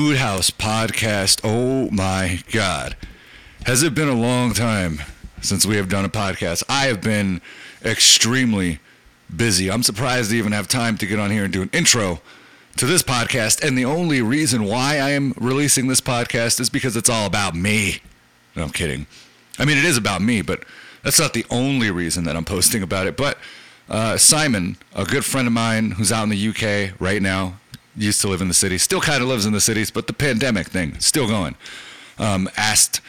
Mood House podcast. Oh my God. Has it been a long time since we have done a podcast? I have been extremely busy. I'm surprised to even have time to get on here and do an intro to this podcast. And the only reason why I am releasing this podcast is because it's all about me. No, I'm kidding. I mean, it is about me, but that's not the only reason that I'm posting about it. But uh, Simon, a good friend of mine who's out in the UK right now, used to live in the city, still kind of lives in the cities, but the pandemic thing still going. Um, asked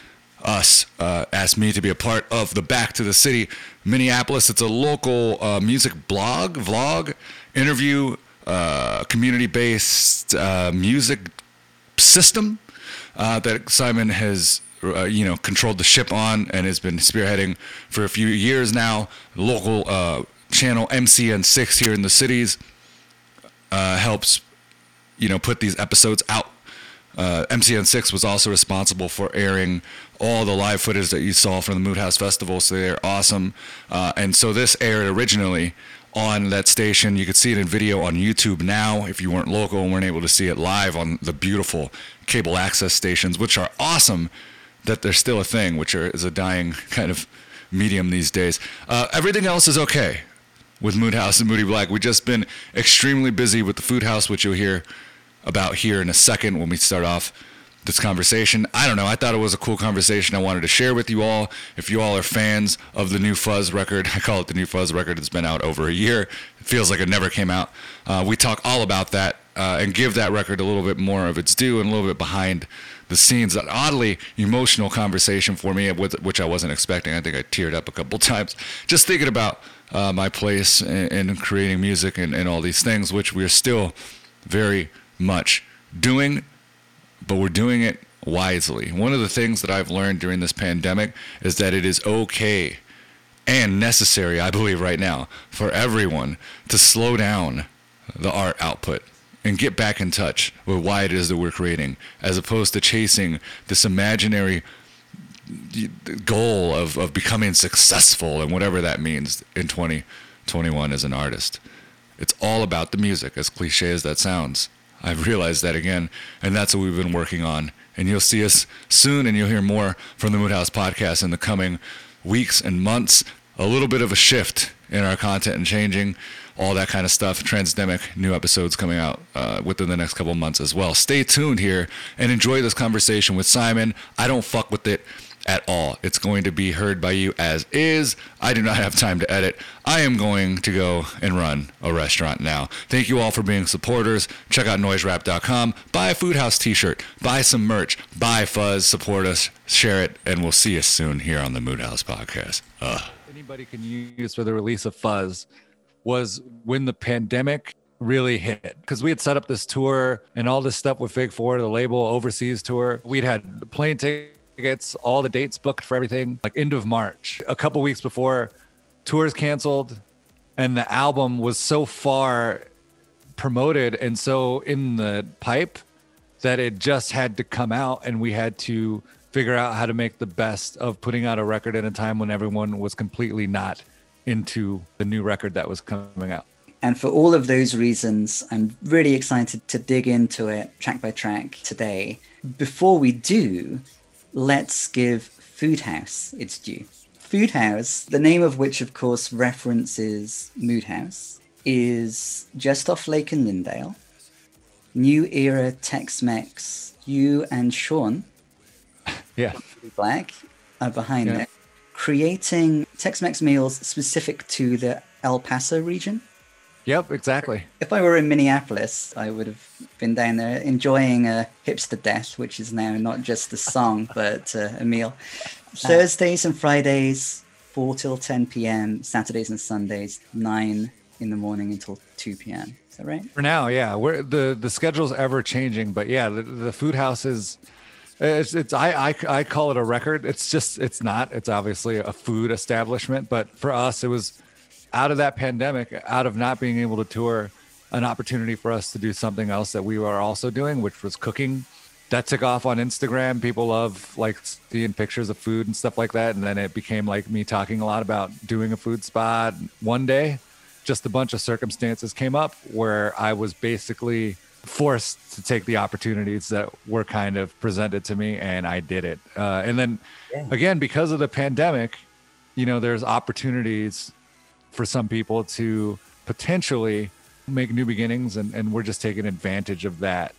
us, uh, asked me to be a part of the Back to the City Minneapolis. It's a local uh, music blog, vlog, interview, uh, community based uh, music system uh, that Simon has. Uh, you know, controlled the ship on and has been spearheading for a few years now. Local channel MCN6 here in the cities helps you know put these episodes out. Uh, MCN6 was also responsible for airing all the live footage that you saw from the Mood House Festival, so they're awesome. Uh, and so this aired originally on that station. You could see it in video on YouTube now if you weren't local and weren't able to see it live on the beautiful cable access stations, which are awesome that they're still a thing, which are, is a dying kind of medium these days. Uh, everything else is okay with Mood House and Moody Black. We've just been extremely busy with the Food House, which you'll hear about here in a second when we start off this conversation. I don't know. I thought it was a cool conversation I wanted to share with you all. If you all are fans of the new Fuzz record, I call it the new Fuzz record. It's been out over a year. It feels like it never came out. Uh, we talk all about that uh, and give that record a little bit more of its due and a little bit behind the scenes. An oddly emotional conversation for me, which I wasn't expecting. I think I teared up a couple times just thinking about uh, my place in, in creating music and, and all these things, which we are still very much doing, but we're doing it wisely. One of the things that I've learned during this pandemic is that it is okay and necessary, I believe, right now, for everyone to slow down the art output and get back in touch with why it is that we're creating, as opposed to chasing this imaginary goal of, of becoming successful and whatever that means in 2021 as an artist. It's all about the music, as cliche as that sounds. I've realized that again, and that's what we've been working on. And you'll see us soon, and you'll hear more from the Mood House podcast in the coming weeks and months. A little bit of a shift in our content and changing all that kind of stuff. Transdemic new episodes coming out uh, within the next couple months as well. Stay tuned here and enjoy this conversation with Simon. I don't fuck with it at all. It's going to be heard by you as is. I do not have time to edit. I am going to go and run a restaurant now. Thank you all for being supporters. Check out noiserap.com. Buy a Food House t shirt. Buy some merch. Buy Fuzz. Support us. Share it. And we'll see you soon here on the Mood House podcast. Ugh. Anybody can use for the release of Fuzz was when the pandemic really hit because we had set up this tour and all this stuff with Fake Four, the label overseas tour. We'd had the plane tickets tickets, all the dates booked for everything, like end of March. A couple weeks before, tours canceled, and the album was so far promoted and so in the pipe that it just had to come out, and we had to figure out how to make the best of putting out a record at a time when everyone was completely not into the new record that was coming out. And for all of those reasons, I'm really excited to dig into it track by track today. Before we do, let's give Food House its due. Food House, the name of which, of course, references Mood House, is just off Lake and Lyndale. New era Tex Mex. You and Sean, yeah, Black, are behind yeah. it, creating Tex Mex meals specific to the El Paso region. Yep, exactly. If I were in Minneapolis, I would have been down there enjoying a hipster death, which is now not just a song but uh, a meal. Thursdays and Fridays, four till ten p.m. Saturdays and Sundays, nine in the morning until two p.m. Is that right? For now, yeah. We're the the schedule's ever changing, but yeah, the, the food house is. It's, it's I, I I call it a record. It's just it's not. It's obviously a food establishment, but for us, it was out of that pandemic, out of not being able to tour, an opportunity for us to do something else that we were also doing, which was cooking. That took off on Instagram. People love like seeing pictures of food and stuff like that. And then it became like me talking a lot about doing a food spot. One day, just a bunch of circumstances came up where I was basically forced to take the opportunities that were kind of presented to me and I did it. Uh, and then yeah. again, because of the pandemic, you know, there's opportunities for some people to potentially make new beginnings and, and we're just taking advantage of that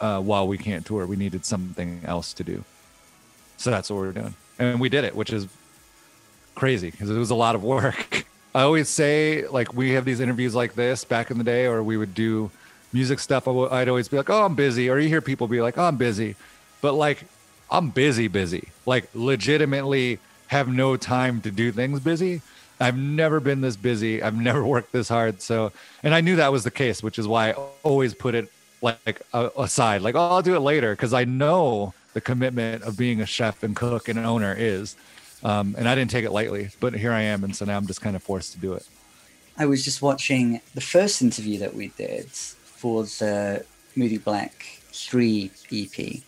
uh, while we can't tour. We needed something else to do. So that's what we're doing. And we did it, which is crazy because it was a lot of work. I always say, like, we have these interviews like this back in the day, or we would do music stuff. I'd always be like, oh, I'm busy. Or you hear people be like, oh, I'm busy. But like, I'm busy, busy. Like, legitimately have no time to do things busy. I've never been this busy. I've never worked this hard. So, and I knew that was the case, which is why I always put it like aside, like, oh, I'll do it later because I know the commitment of being a chef and cook and owner is. Um, and I didn't take it lightly, but here I am. And so now I'm just kind of forced to do it. I was just watching the first interview that we did for the Moody Black 3 EP.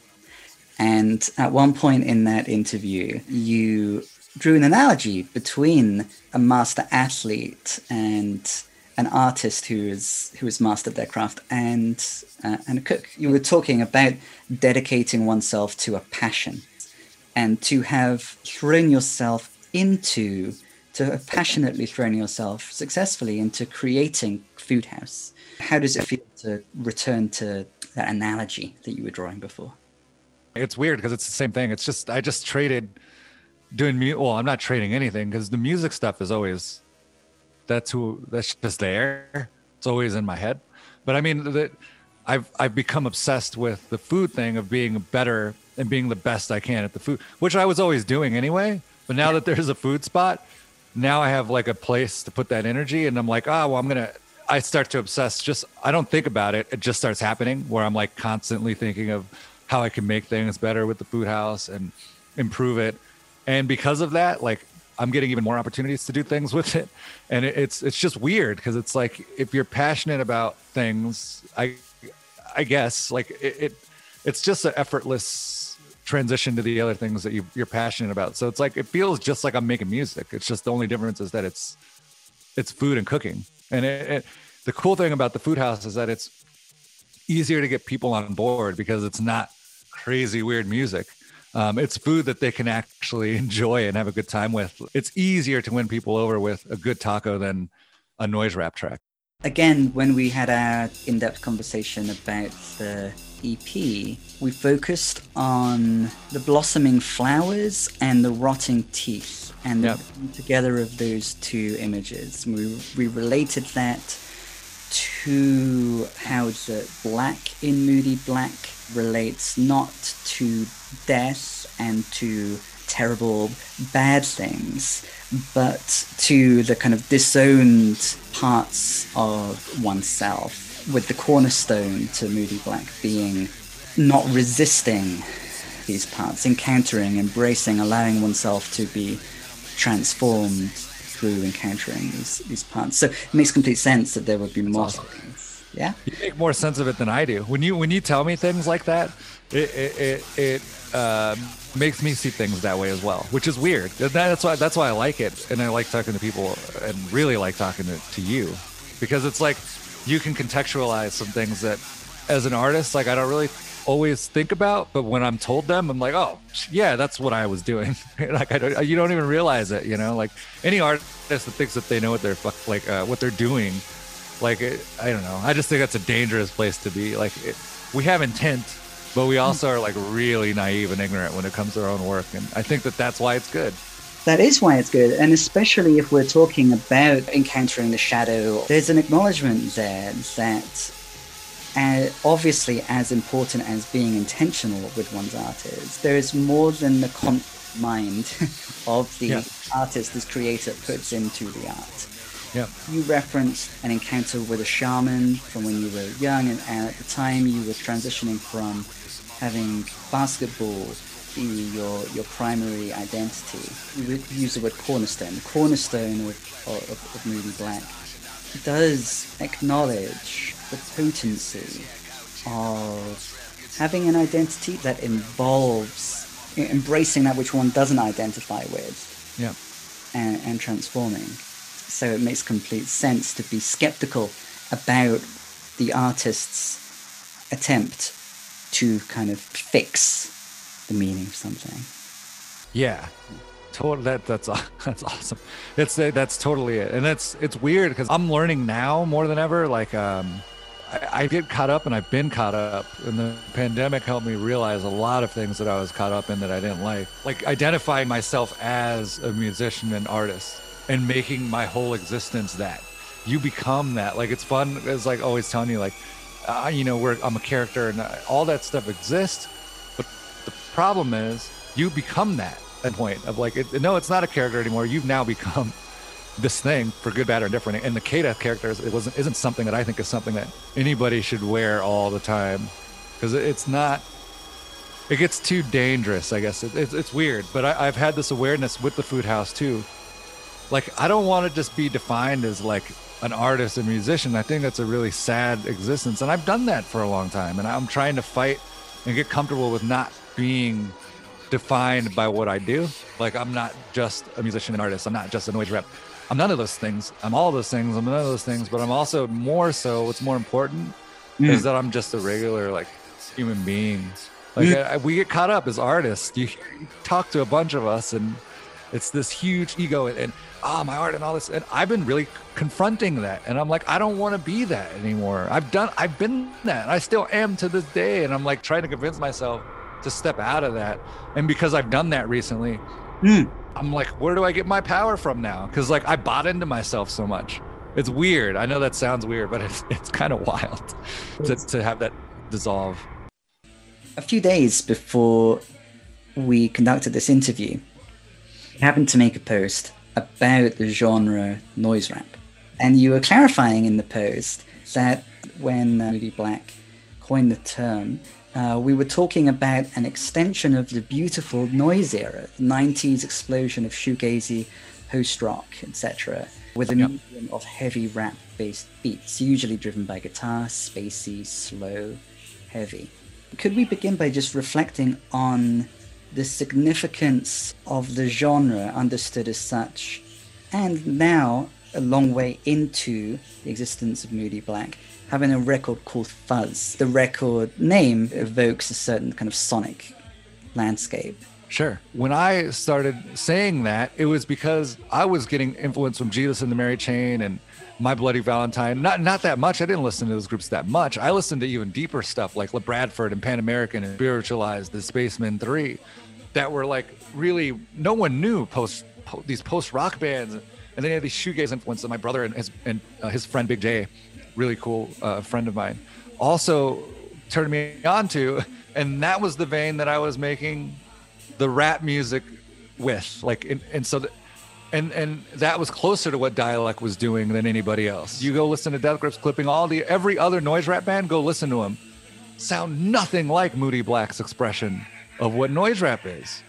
And at one point in that interview, you drew an analogy between a master athlete and an artist who is who has mastered their craft and uh, and a cook. You were talking about dedicating oneself to a passion and to have thrown yourself into to have passionately thrown yourself successfully into creating Food House. How does it feel to return to that analogy that you were drawing before? It's weird because it's the same thing. It's just I just traded doing mu- well. I'm not trading anything because the music stuff is always that's who that's just there. It's always in my head. But I mean that I've I've become obsessed with the food thing of being better and being the best I can at the food, which I was always doing anyway. But now that there's a food spot, now I have like a place to put that energy, and I'm like, oh well, I'm gonna. I start to obsess. Just I don't think about it. It just starts happening where I'm like constantly thinking of how I can make things better with the food house and improve it. And because of that, like I'm getting even more opportunities to do things with it, and it, it's it's just weird because it's like if you're passionate about things, I I guess like it, it it's just an effortless transition to the other things that you, you're passionate about. So it's like it feels just like I'm making music. It's just the only difference is that it's it's food and cooking. And it, it, the cool thing about the food house is that it's easier to get people on board because it's not crazy weird music um, it's food that they can actually enjoy and have a good time with. It's easier to win people over with a good taco than a noise rap track. Again, when we had our in depth conversation about the EP, we focused on the blossoming flowers and the rotting teeth and yep. the together of those two images. We, we related that to how the black in Moody Black relates not to death and to terrible bad things, but to the kind of disowned parts of oneself, with the cornerstone to Moody Black being not resisting these parts, encountering, embracing, allowing oneself to be transformed through encountering these, these parts. So it makes complete sense that there would be more awesome. Yeah. You make more sense of it than I do. When you when you tell me things like that, it it, it, it uh, makes me see things that way as well, which is weird. That's why that's why I like it, and I like talking to people, and really like talking to, to you, because it's like you can contextualize some things that, as an artist, like I don't really always think about, but when I'm told them, I'm like, oh yeah, that's what I was doing. like I don't, you don't even realize it, you know. Like any artist that thinks that they know what they're like uh, what they're doing, like it, I don't know. I just think that's a dangerous place to be. Like it, we have intent but we also are like really naive and ignorant when it comes to our own work and i think that that's why it's good that is why it's good and especially if we're talking about encountering the shadow there's an acknowledgement there that uh, obviously as important as being intentional with one's art is there is more than the con- mind of the yeah. artist this creator puts into the art yeah. You referenced an encounter with a shaman from when you were young, and, and at the time you were transitioning from having basketball be your your primary identity. You use the word cornerstone. The cornerstone of, of, of Moody Black does acknowledge the potency of having an identity that involves embracing that which one doesn't identify with. Yeah. And, and transforming. So it makes complete sense to be skeptical about the artist's attempt to kind of fix the meaning of something. Yeah, total. That that's that's awesome. It's that's totally it, and it's it's weird because I'm learning now more than ever. Like, um, I, I get caught up, and I've been caught up, and the pandemic helped me realize a lot of things that I was caught up in that I didn't like, like identifying myself as a musician and artist, and making my whole existence that. You become that. Like it's fun. It's like always telling you, like, uh, you know, where I'm a character, and all that stuff exists. But the problem is, you become that that point of like, it, no, it's not a character anymore. You've now become this thing for good, bad, or different. And the K-Death character is, it wasn't isn't something that I think is something that anybody should wear all the time because it's not. It gets too dangerous, I guess. It, it's, it's weird, but I, I've had this awareness with the Food House too. Like, I don't want to just be defined as like an artist and musician. I think that's a really sad existence, and I've done that for a long time. And I'm trying to fight and get comfortable with not being defined by what I do. Like I'm not just a musician and artist. I'm not just a noise rap. I'm none of those things. I'm all those things. I'm none of those things. But I'm also more so. What's more important mm. is that I'm just a regular like human being. Like mm. I, we get caught up as artists. You, you, talk to a bunch of us, and it's this huge ego and, and oh my art and all this. And I've been really confronting that, and I'm like, I don't want to be that anymore. I've done. I've been that. I still am to this day, and I'm like trying to convince myself to step out of that. And because I've done that recently, mm. I'm like, where do I get my power from now? Because like I bought into myself so much. It's weird. I know that sounds weird, but it's it's kind of wild to, to have that dissolve. A few days before we conducted this interview, happened to make a post about the genre noise rap. And you were clarifying in the post that when uh, Moody Black coined the term, uh, we were talking about an extension of the beautiful noise era, the 90s explosion of shoegazy, post rock, etc., with a yep. medium of heavy rap based beats, usually driven by guitar, spacey, slow, heavy. Could we begin by just reflecting on the significance of the genre understood as such, and now a long way into the existence of Moody Black, having a record called Fuzz. The record name evokes a certain kind of sonic landscape. Sure. When I started saying that, it was because I was getting influence from Jesus and the Mary Chain and My Bloody Valentine. Not not that much. I didn't listen to those groups that much. I listened to even deeper stuff like Labradford and Pan American and Spiritualized, the Spacemen 3, that were like really no one knew post, these post rock bands. And then they had these shoegaze influences. My brother and his and uh, his friend Big J really cool uh, friend of mine, also turned me on to. And that was the vein that I was making the rap music with. Like, and, and so, the, and and that was closer to what Dälek was doing than anybody else. You go listen to Death Grips clipping all the every other noise rap band, go listen to them. Sound nothing like Moody Black's expression of what noise rap is.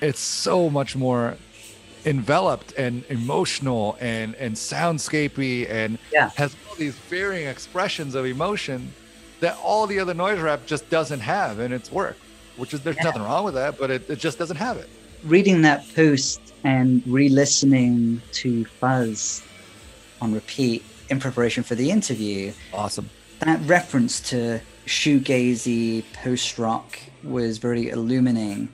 It's so much more enveloped and emotional and and soundscapey and yeah. has all these varying expressions of emotion that all the other noise rap just doesn't have in its work which is there's yeah. nothing wrong with that but it, it just doesn't have it reading that post and re-listening to fuzz on repeat in preparation for the interview. Awesome. That reference to shoegazy post rock was very illuminating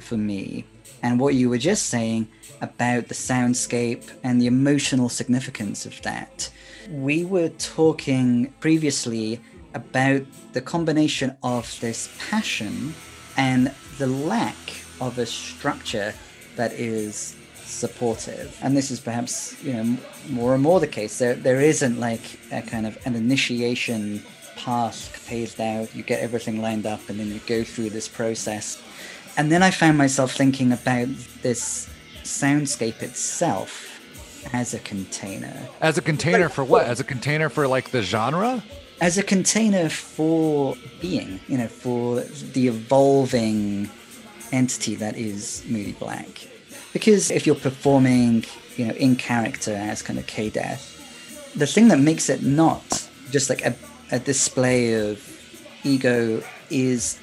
for me. And what you were just saying about the soundscape and the emotional significance of that. We were talking previously about the combination of this passion and the lack of a structure that is supportive. And this is perhaps, you know, more and more the case. There there isn't like a kind of an initiation path paved out. You get everything lined up and then you go through this process. And then I found myself thinking about this soundscape itself as a container. As a container like, for what? As a container for like the genre? As a container for being, you know, for the evolving entity that is Moody Black. Because if you're performing, you know, in character as kind of K Death, the thing that makes it not just like a, a display of ego is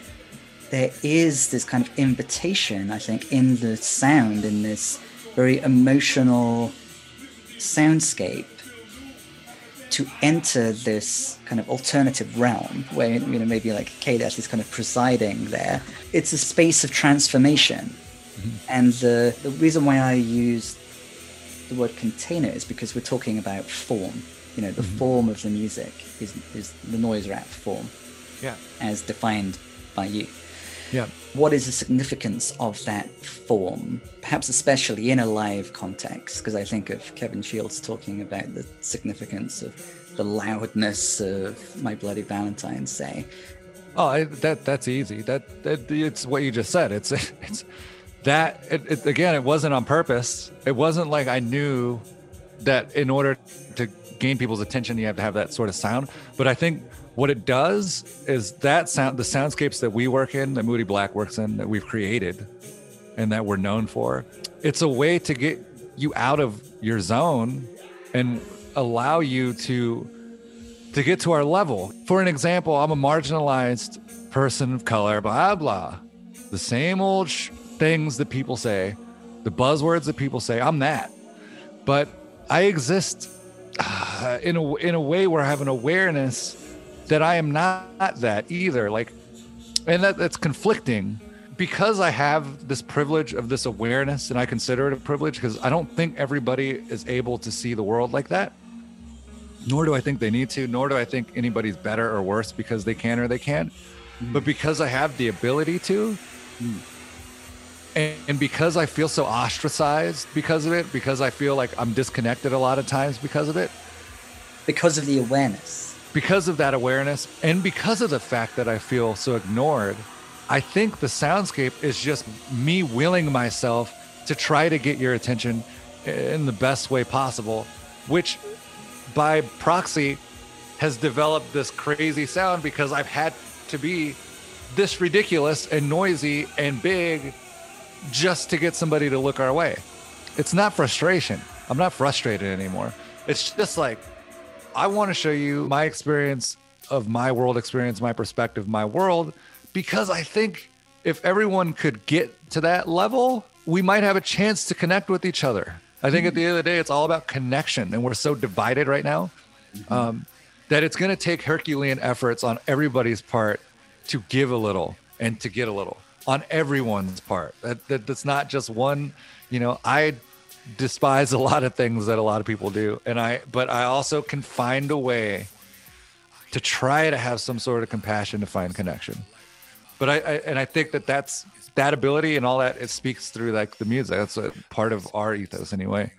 there is this kind of invitation, I think, in the sound, in this very emotional soundscape to enter this kind of alternative realm where you know maybe like Kdeath is kind of presiding there. It's a space of transformation, mm-hmm. and the the reason why I use the word container is because we're talking about form. You know, the mm-hmm. form of the music is is the noise rap form, yeah, as defined by you. Yeah. What is the significance of that form, perhaps especially in a live context? Because I think of Kevin Shields talking about the significance of the loudness of My Bloody Valentine, say. Oh, I, that that's easy. That, that it's what you just said. It's it's that it, it, again. It wasn't on purpose. It wasn't like I knew that in order to gain people's attention, you have to have that sort of sound. But I think what it does is that sound, the soundscapes that we work in, that Moody Black works in, that we've created and that we're known for, it's a way to get you out of your zone and allow you to to get to our level. For an example, I'm a marginalized person of color, blah blah. The same old sh- things that people say, the buzzwords that people say, I'm that. But I exist uh, in a in a way where I have an awareness that I am not that either. Like, and that, that's conflicting because I have this privilege of this awareness, and I consider it a privilege because I don't think everybody is able to see the world like that. Nor do I think they need to, nor do I think anybody's better or worse because they can or they can't. Mm. But because I have the ability to, mm. and, and because I feel so ostracized because of it, because I feel like I'm disconnected a lot of times because of it. Because of the awareness because of that awareness and because of the fact that I feel so ignored, I think the soundscape is just me willing myself to try to get your attention in the best way possible, which by proxy has developed this crazy sound because I've had to be this ridiculous and noisy and big just to get somebody to look our way. It's not frustration. I'm not frustrated anymore. It's just like I want to show you my experience of my world experience, my perspective, my world, because I think if everyone could get to that level, we might have a chance to connect with each other. I think at the end of the day, it's all about connection, and we're so divided right now mm-hmm. um, that it's going to take Herculean efforts on everybody's part to give a little and to get a little on everyone's part. That, that that's not just one. You know, I despise a lot of things that a lot of people do. And i but i also can find a way to try to have some sort of compassion to find connection. But i, I and i think that that's that ability and all that it speaks through like the music. That's a part of our ethos anyway.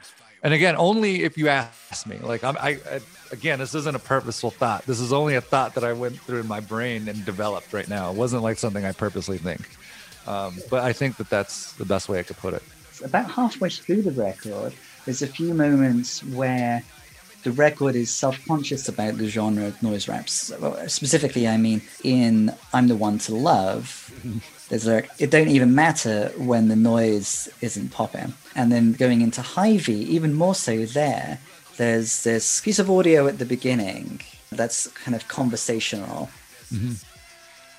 And again only if you ask me. Like i'm I, I again this isn't a purposeful thought. This is only a thought that i went through in my brain and developed right now. It wasn't like something i purposely think. Um, but i think that that's the best way i could put it about halfway through the record, there's a few moments where the record is self-conscious about the genre of noise raps. Specifically, I mean, in "I'm the One to Love," there's like it don't even matter when the noise isn't popping. And then going into Hy-Vee, even more so there, there's this piece of audio at the beginning that's kind of conversational, mm-hmm.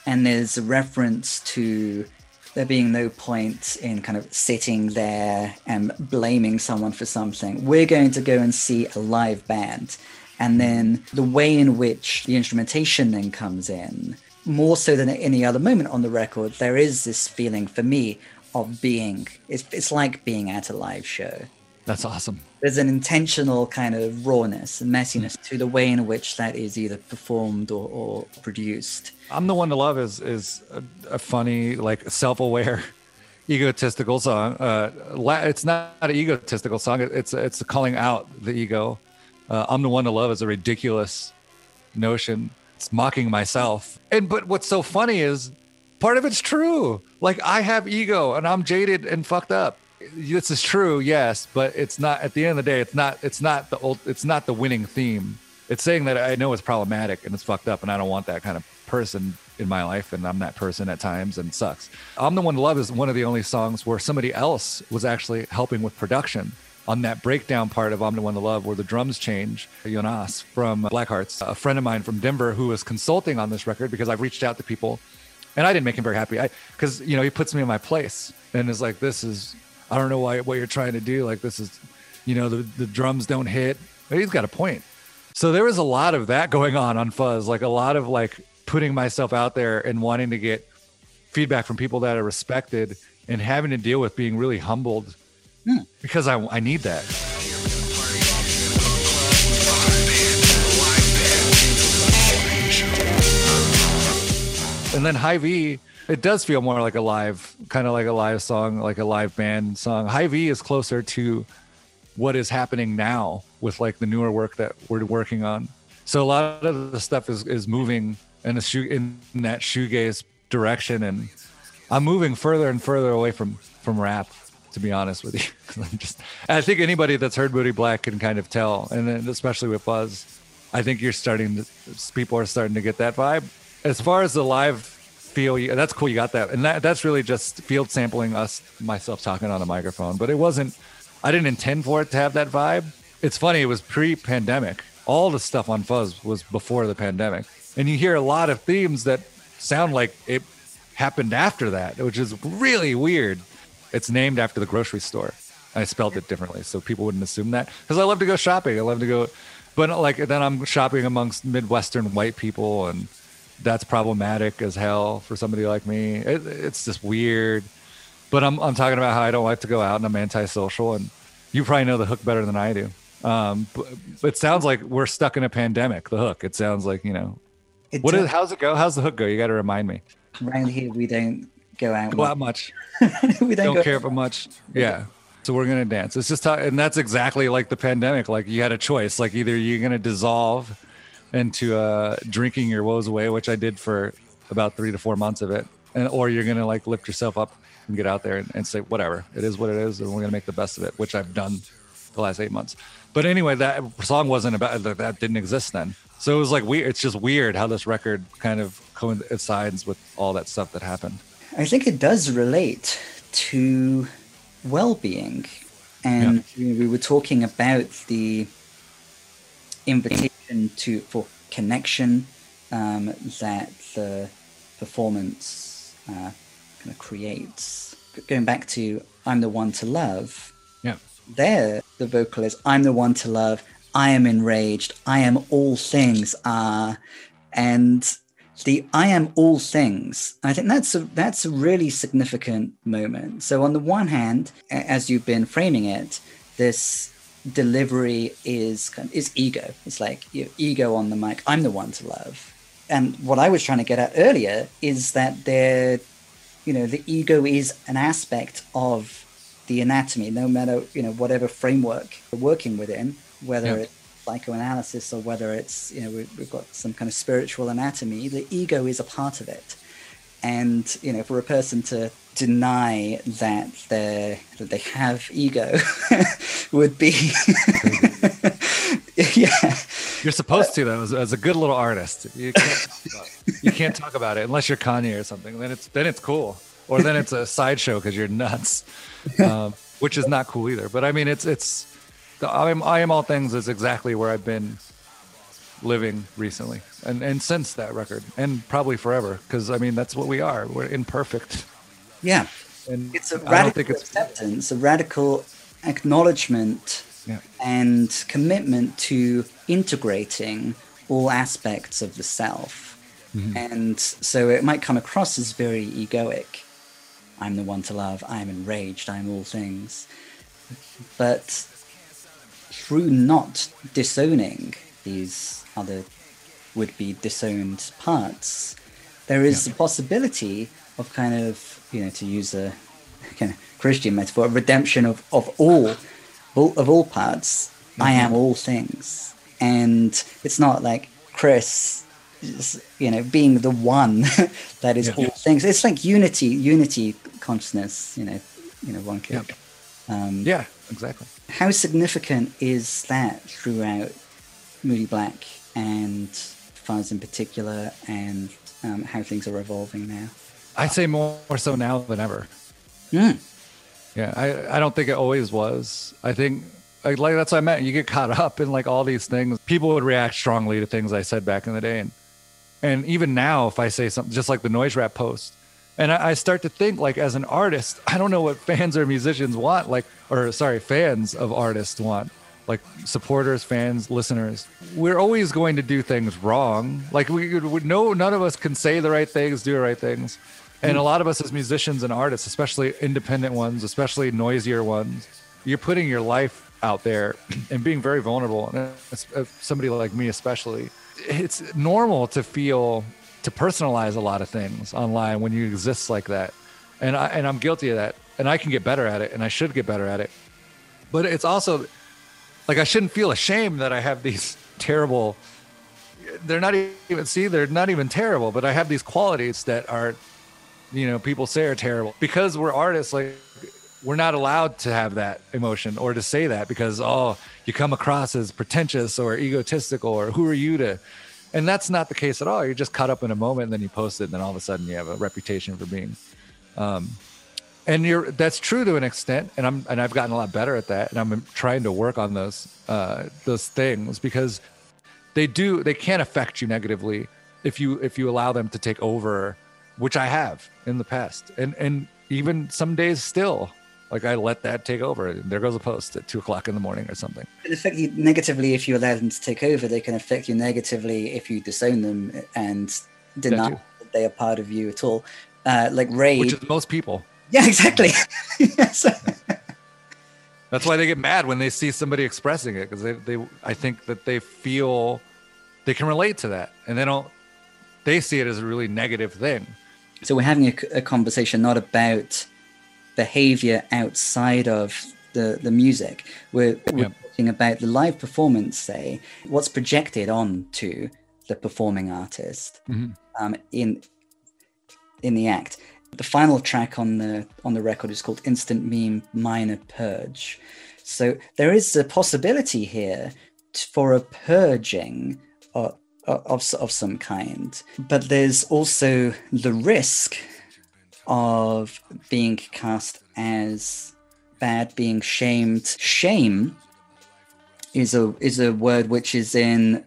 and there's a reference to there being no point in kind of sitting there and blaming someone for something. We're going to go and see a live band. And then the way in which the instrumentation then comes in, more so than at any other moment on the record, there is this feeling for me of being, it's, it's like being at a live show. That's awesome. There's an intentional kind of rawness and messiness to the way in which that is either performed or, or produced. I'm the one to love is is a, a funny, like self-aware, egotistical song. Uh, it's not an egotistical song. It's it's calling out the ego. Uh, I'm the one to love is a ridiculous notion. It's mocking myself. And but what's so funny is part of it's true. Like I have ego and I'm jaded and fucked up this is true, yes, but it's not. At the end of the day, it's not. It's not the old. It's not the winning theme. It's saying that I know it's problematic and it's fucked up, and I don't want that kind of person in my life, and I'm that person at times, and sucks. I'm the one to love is one of the only songs where somebody else was actually helping with production on that breakdown part of I'm the One to Love, where the drums change, Jonas from Blackhearts, a friend of mine from Denver who was consulting on this record because I've reached out to people and I didn't make him very happy. I because you know he puts me in my place and is like, this is I don't know why what you're trying to do. Like this is, you know, the the drums don't hit. But he's got a point. So there was a lot of that going on on Fuzz, like a lot of like putting myself out there and wanting to get feedback from people that are respected and having to deal with being really humbled hmm. because I, I need that. And then Hy-Vee, it does feel more like a live, kind of like a live song, like a live band song. High V is closer to what is happening now with like the newer work that we're working on. So a lot of the stuff is is moving in a shoe in that shoegaze direction, and I'm moving further and further away from from rap. To be honest with you, I'm just I think anybody that's heard Moody Black can kind of tell, and then especially with Fuzz, I think you're starting to people are starting to get that vibe. As far as the live feel, you- that's cool. You got that, and that that's really just field sampling us myself talking on a microphone, but it wasn't. I didn't intend for it to have that vibe. It's funny. It was pre-pandemic. All the stuff on Fuzz was before the pandemic, and you hear a lot of themes that sound like it happened after that, which is really weird. It's named after the grocery store. I spelled it differently, so people wouldn't assume that. Because I love to go shopping. I love to go, but like then I'm shopping amongst Midwestern white people, and that's problematic as hell for somebody like me. It, it's just weird. But I'm I'm talking about how I don't like to go out and I'm antisocial, and you probably know the hook better than I do. Um, it sounds like we're stuck in a pandemic. The hook. It sounds like you know. It What is? does- How's it go? How's the hook go? You got to remind me. around here we don't go out. Go out much. we don't, don't care for much. Yeah. So we're gonna dance. It's just how, and that's exactly like the pandemic. Like you had a choice. Like either you're gonna dissolve into uh, drinking your woes away, which I did for about three to four months of it, and or you're gonna like lift yourself up and get out there and, and say whatever it is, what it is, and we're gonna make the best of it, which I've done the last eight months. But anyway, that song wasn't about that. Didn't exist then. So it was like weird. It's just weird how this record kind of coincides with all that stuff that happened. I think it does relate to well-being, and know, we were talking about the invitation to for connection um, that the performance uh, kind of creates. Going back to "I'm the one to love," Yeah. there the vocal is "I'm the one to love." I am enraged. I am all things are, and the I am all things. I think that's a that's a really significant moment. So on the one hand, as you've been framing it, this delivery is is ego. It's like you know, ego on the mic. I'm the one to love. And what I was trying to get at earlier is that there, you know, the ego is an aspect of the anatomy, no matter you know whatever framework we're working within, whether Yeah. it's psychoanalysis or whether it's you know we, we've got some kind of spiritual anatomy. The ego is a part of it, and you know for a person to deny that they that they have ego would be yeah You're supposed to though, as, as a good little artist. You can't, you can't talk about it unless you're Kanye or something. Then it's then it's cool, or then it's a sideshow because you're nuts, um, which is not cool either. But I mean, it's it's the I am I am all things is exactly where I've been living recently, and and since that record, and probably forever. Because I mean, that's what we are. We're imperfect, yeah and it's a radical it's acceptance a radical acknowledgement yeah. and commitment to integrating all aspects of the self. Mm-hmm. And so it might come across as very egoic. I'm the one to love, I'm enraged, I'm all things. But through not disowning these other would be disowned parts, there is the possibility of kind of, you know, to use a kind of Christian metaphor, redemption of, of all, all of all parts. I am all things. And it's not like Chris you know, being the one that is Yeah. all things. It's like unity, unity consciousness, you know, you know, one could. Um, Yeah, exactly. how significant is that throughout Moody Black and Fuzz in particular, and um, how things are evolving now? I'd say more, so now than ever. Mm. Yeah, I, I don't think it always was. I think like, like that's what I meant. You get caught up in like all these things. People would react strongly to things I said back in the day, and and even now, if I say something just like the noise rap post, and I, I start to think like as an artist, I don't know what fans or musicians want, like or sorry, fans of artists want. like supporters, fans, listeners, we're always going to do things wrong. Like we, we no, none of us can say the right things, do the right things, and a lot of us as musicians and artists, especially independent ones, especially noisier ones, you're putting your life out there and being very vulnerable. And somebody like me, especially, it's normal to feel to personalize a lot of things online when you exist like that. And I and I'm guilty of that. And I can get better at it and I should get better at it. But it's also like I shouldn't feel ashamed that I have these terrible they're not even see they're not even terrible, but I have these qualities that are you know people say are terrible. Because we're artists like we're not allowed to have that emotion or to say that because oh you come across as pretentious or egotistical or who are you to and that's not the case at all. You're just caught up in a moment and then you post it and then all of a sudden you have a reputation for being um, and you're that's true to an extent and i'm and i've gotten a lot better at that and i'm trying to work on those uh, those things because they do they can affect you negatively if you if you allow them to take over which i have in the past and and even some days still like I let that take over. There goes a post at two o'clock in the morning or something. It affect you negatively if you allow them to take over. They can affect you negatively if you disown them and deny that, that they are part of you at all. Uh, like Ray, which is most people. Yeah, exactly. yes. That's why they get mad when they see somebody expressing it because they, they, I think that they feel they can relate to that and they don't, they see it as a really negative thing. So we're having a, a conversation not about behavior outside of the, the music. We're, we're talking about the live performance, say, what's projected onto the performing artist mm-hmm. um, in in the act. The final track on the on the record is called Instant Meme Minor Purge. So there is a possibility here for a purging of, of, of some kind, but there's also the risk of being cast as bad, being shamed. Shame is a is a word which is in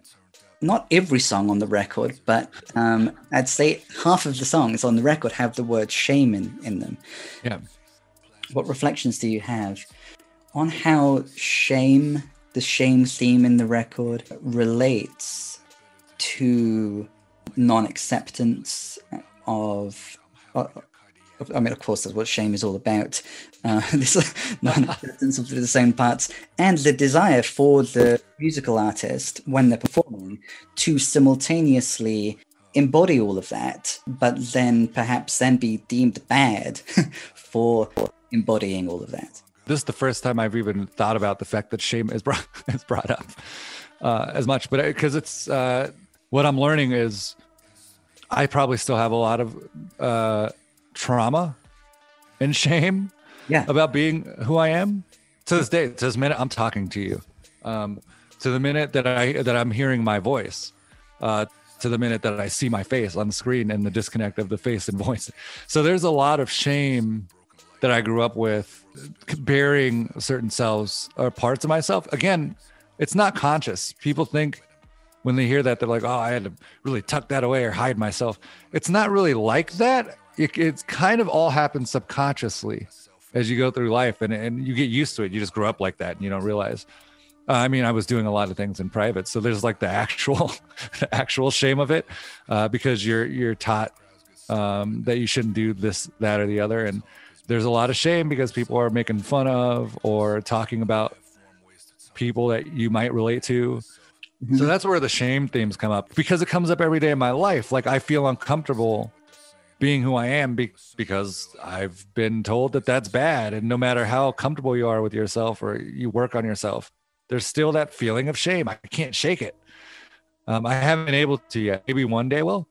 not every song on the record, but um, I'd say half of the songs on the record have the word shame in, in them. Yeah. What reflections do you have on how shame, the shame theme in the record, relates to non acceptance of, I mean, of course, that's what shame is all about. Uh, this non-acceptance of the same parts and the desire for the musical artist when they're performing to simultaneously embody all of that, but then perhaps then be deemed bad for embodying all of that. This is the first time I've even thought about the fact that shame is brought is brought up uh, as much, but because it's uh, what I'm learning is I probably still have a lot of uh, trauma and shame yeah. about being who I am to this day, to this minute I'm talking to you, um, to the minute that I that I'm hearing my voice, uh, to the minute that I see my face on the screen and the disconnect of the face and voice. So there's a lot of shame that I grew up with, bearing certain selves or parts of myself. Again, it's not conscious. People think when they hear that they're like, "Oh, I had to really tuck that away or hide myself." It's not really like that it, it's kind of all happens subconsciously as you go through life and, and you get used to it. You just grow up like that and you don't realize. Uh, I mean, I was doing a lot of things in private, so there's like the actual, the actual shame of it, uh, because you're you're taught um, that you shouldn't do this, that, or the other, and there's a lot of shame because people are making fun of or talking about people that you might relate to. Mm-hmm. So that's where the shame themes come up because it comes up every day in my life. Like I feel uncomfortable being who I am be- because I've been told that that's bad. And no matter how comfortable you are with yourself or you work on yourself, there's still that feeling of shame. I can't shake it. Um, I haven't been able to yet. Maybe one day will.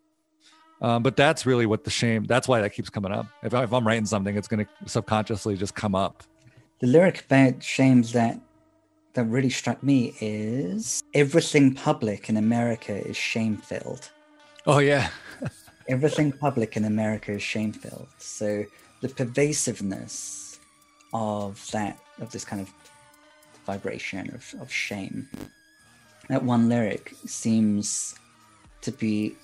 Um, but that's really what the shame. That's why that keeps coming up. If, I, if I'm writing something, it's going to subconsciously just come up. The lyric about shame that that really struck me is everything public in America is shame filled. Oh yeah. everything public in America is shame filled. So the pervasiveness of that, of this kind of vibration of, of shame, that one lyric seems to be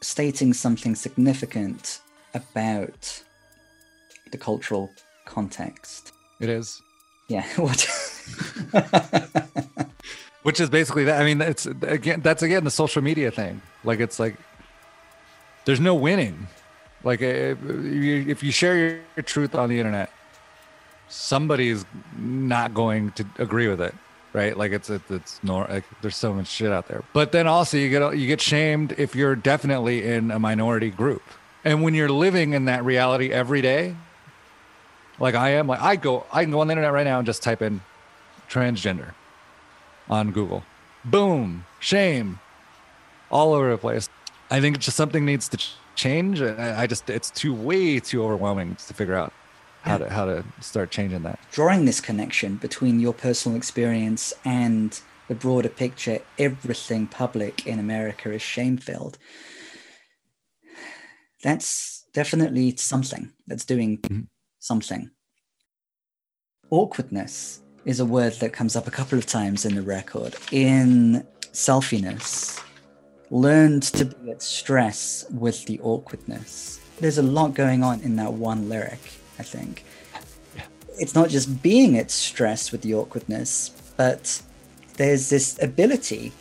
stating something significant about the cultural context. It is. Yeah. What? which is basically that. I mean, it's again, that's again the social media thing. Like, it's like there's no winning. Like, eh, eh, if you, share your, your truth on the internet, somebody's not going to agree with it right like it's it's, it's nor like there's so much shit out there but then also you get you get shamed if you're definitely in a minority group and when you're living in that reality every day like i am like i go i can go on the internet right now and just type in transgender on google boom shame all over the place i think just something needs to change i just it's too way too overwhelming to figure out how to how to start changing that. Drawing this connection between your personal experience and the broader picture, everything public in America is shame filled. That's definitely something that's doing mm-hmm. something. Awkwardness is a word that comes up a couple of times in the record. In selfiness, learned to be at stress with the awkwardness. There's a lot going on in that one lyric I think. Yeah. It's not just being at stress with the awkwardness, but there's this ability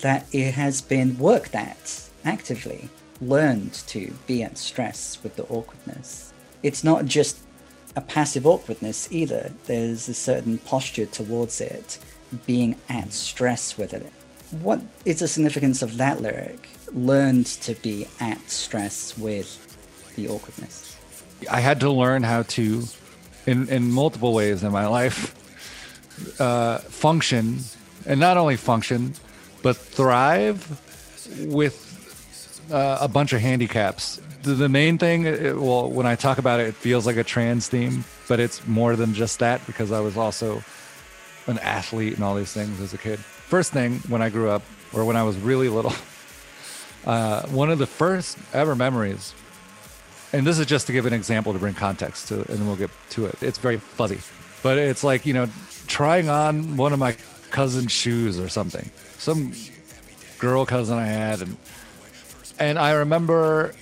that it has been worked at actively, learned to be at stress with the awkwardness. It's not just a passive awkwardness either. There's a certain posture towards it, being at stress with it. What is the significance of that lyric? Learned to be at stress with the awkwardness. I had to learn how to, in in multiple ways in my life, uh, function, and not only function, but thrive with uh, a bunch of handicaps. The, main thing, it, well, when I talk about it, it feels like a trans theme, but it's more than just that because I was also an athlete and all these things as a kid. First thing when I grew up, or when I was really little, uh, one of the first ever memories and this is just to give an example to bring context to, and we'll get to it. It's very fuzzy, but it's like you know, trying on one of my cousin's shoes or something. Some girl cousin I had, and and I remember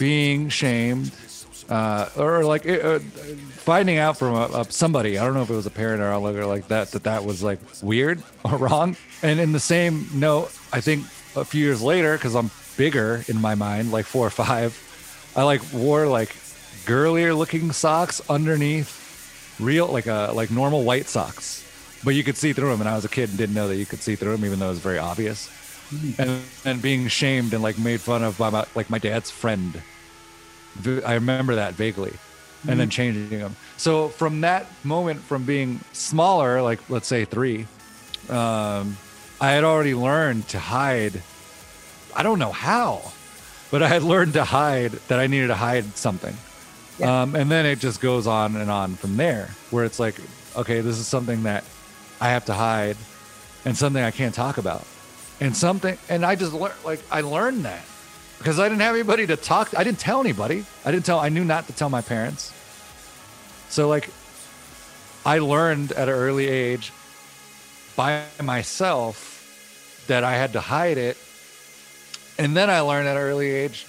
being shamed, uh, or like uh, finding out from a, a, somebody. I don't know if it was a parent or a lawyer like that that that was like weird or wrong. And in the same note, I think a few years later, because I'm bigger in my mind, like four or five I like wore like girlier looking socks underneath real like a uh, like normal white socks, but you could see through them. And I was a kid and didn't know that you could see through them, even though it was very obvious. Mm-hmm. And and being shamed and like made fun of by my, like my dad's friend. I remember that vaguely, mm-hmm. and then hmm. changing them. So from that moment, from being smaller, like let's say three, um, I had already learned to hide. I don't know how but I had learned to hide that I needed to hide something. Yeah. Um, and then it just goes on and on from there, where it's like, okay, this is something that I have to hide and something I can't talk about. And something, and I just learned, like, I learned that because I didn't have anybody to talk. I didn't tell anybody. I didn't tell, I knew not to tell my parents. So, like, I learned at an early age by myself that I had to hide it and then I learned at an early age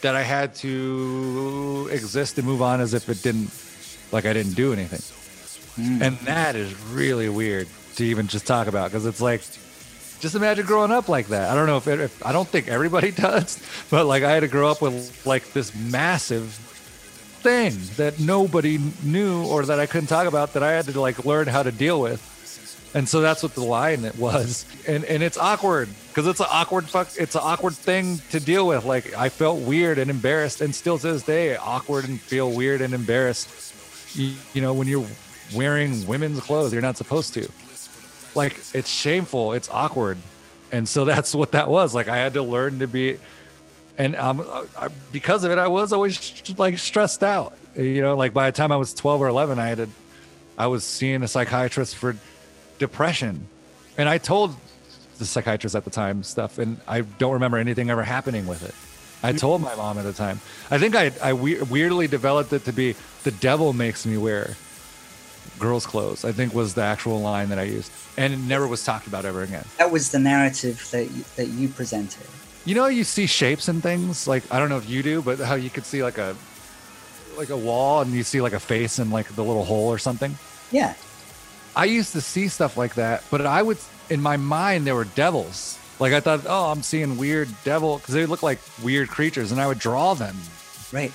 that I had to exist and move on as if it didn't, like I didn't do anything. Mm. And that is really weird to even just talk about because it's like, just imagine growing up like that. I don't know if, if I don't think everybody does, but like I had to grow up with like this massive thing that nobody knew or that I couldn't talk about that I had to like learn how to deal with. And so that's what the line it was. And and it's awkward because it's an awkward fuck it's an awkward thing to deal with. Like i felt weird and embarrassed and still to this day awkward and feel weird and embarrassed. You, you know when you're wearing women's clothes you're not supposed to like it's shameful it's awkward and so that's what that was like i had to learn to be and um, I, because of it i was always like stressed out you know like by the time i was 12 or 11 i had to i was seeing a psychiatrist for depression. And I told the psychiatrist at the time stuff, and I don't remember anything ever happening with it. I told my mom at the time. I think I, I we- weirdly developed it to be the devil makes me wear girls' clothes. I think was the actual line that I used, and it never was talked about ever again. That was the narrative that you, that you presented. You know, you see shapes and things. Like I don't know if you do, but how you could see like a like a wall, and you see like a face in like the little hole or something. Yeah I used to see stuff like that, but I would, in my mind, there were devils. Like I thought, oh, I'm seeing weird devil because they look like weird creatures, and I would draw them. Right.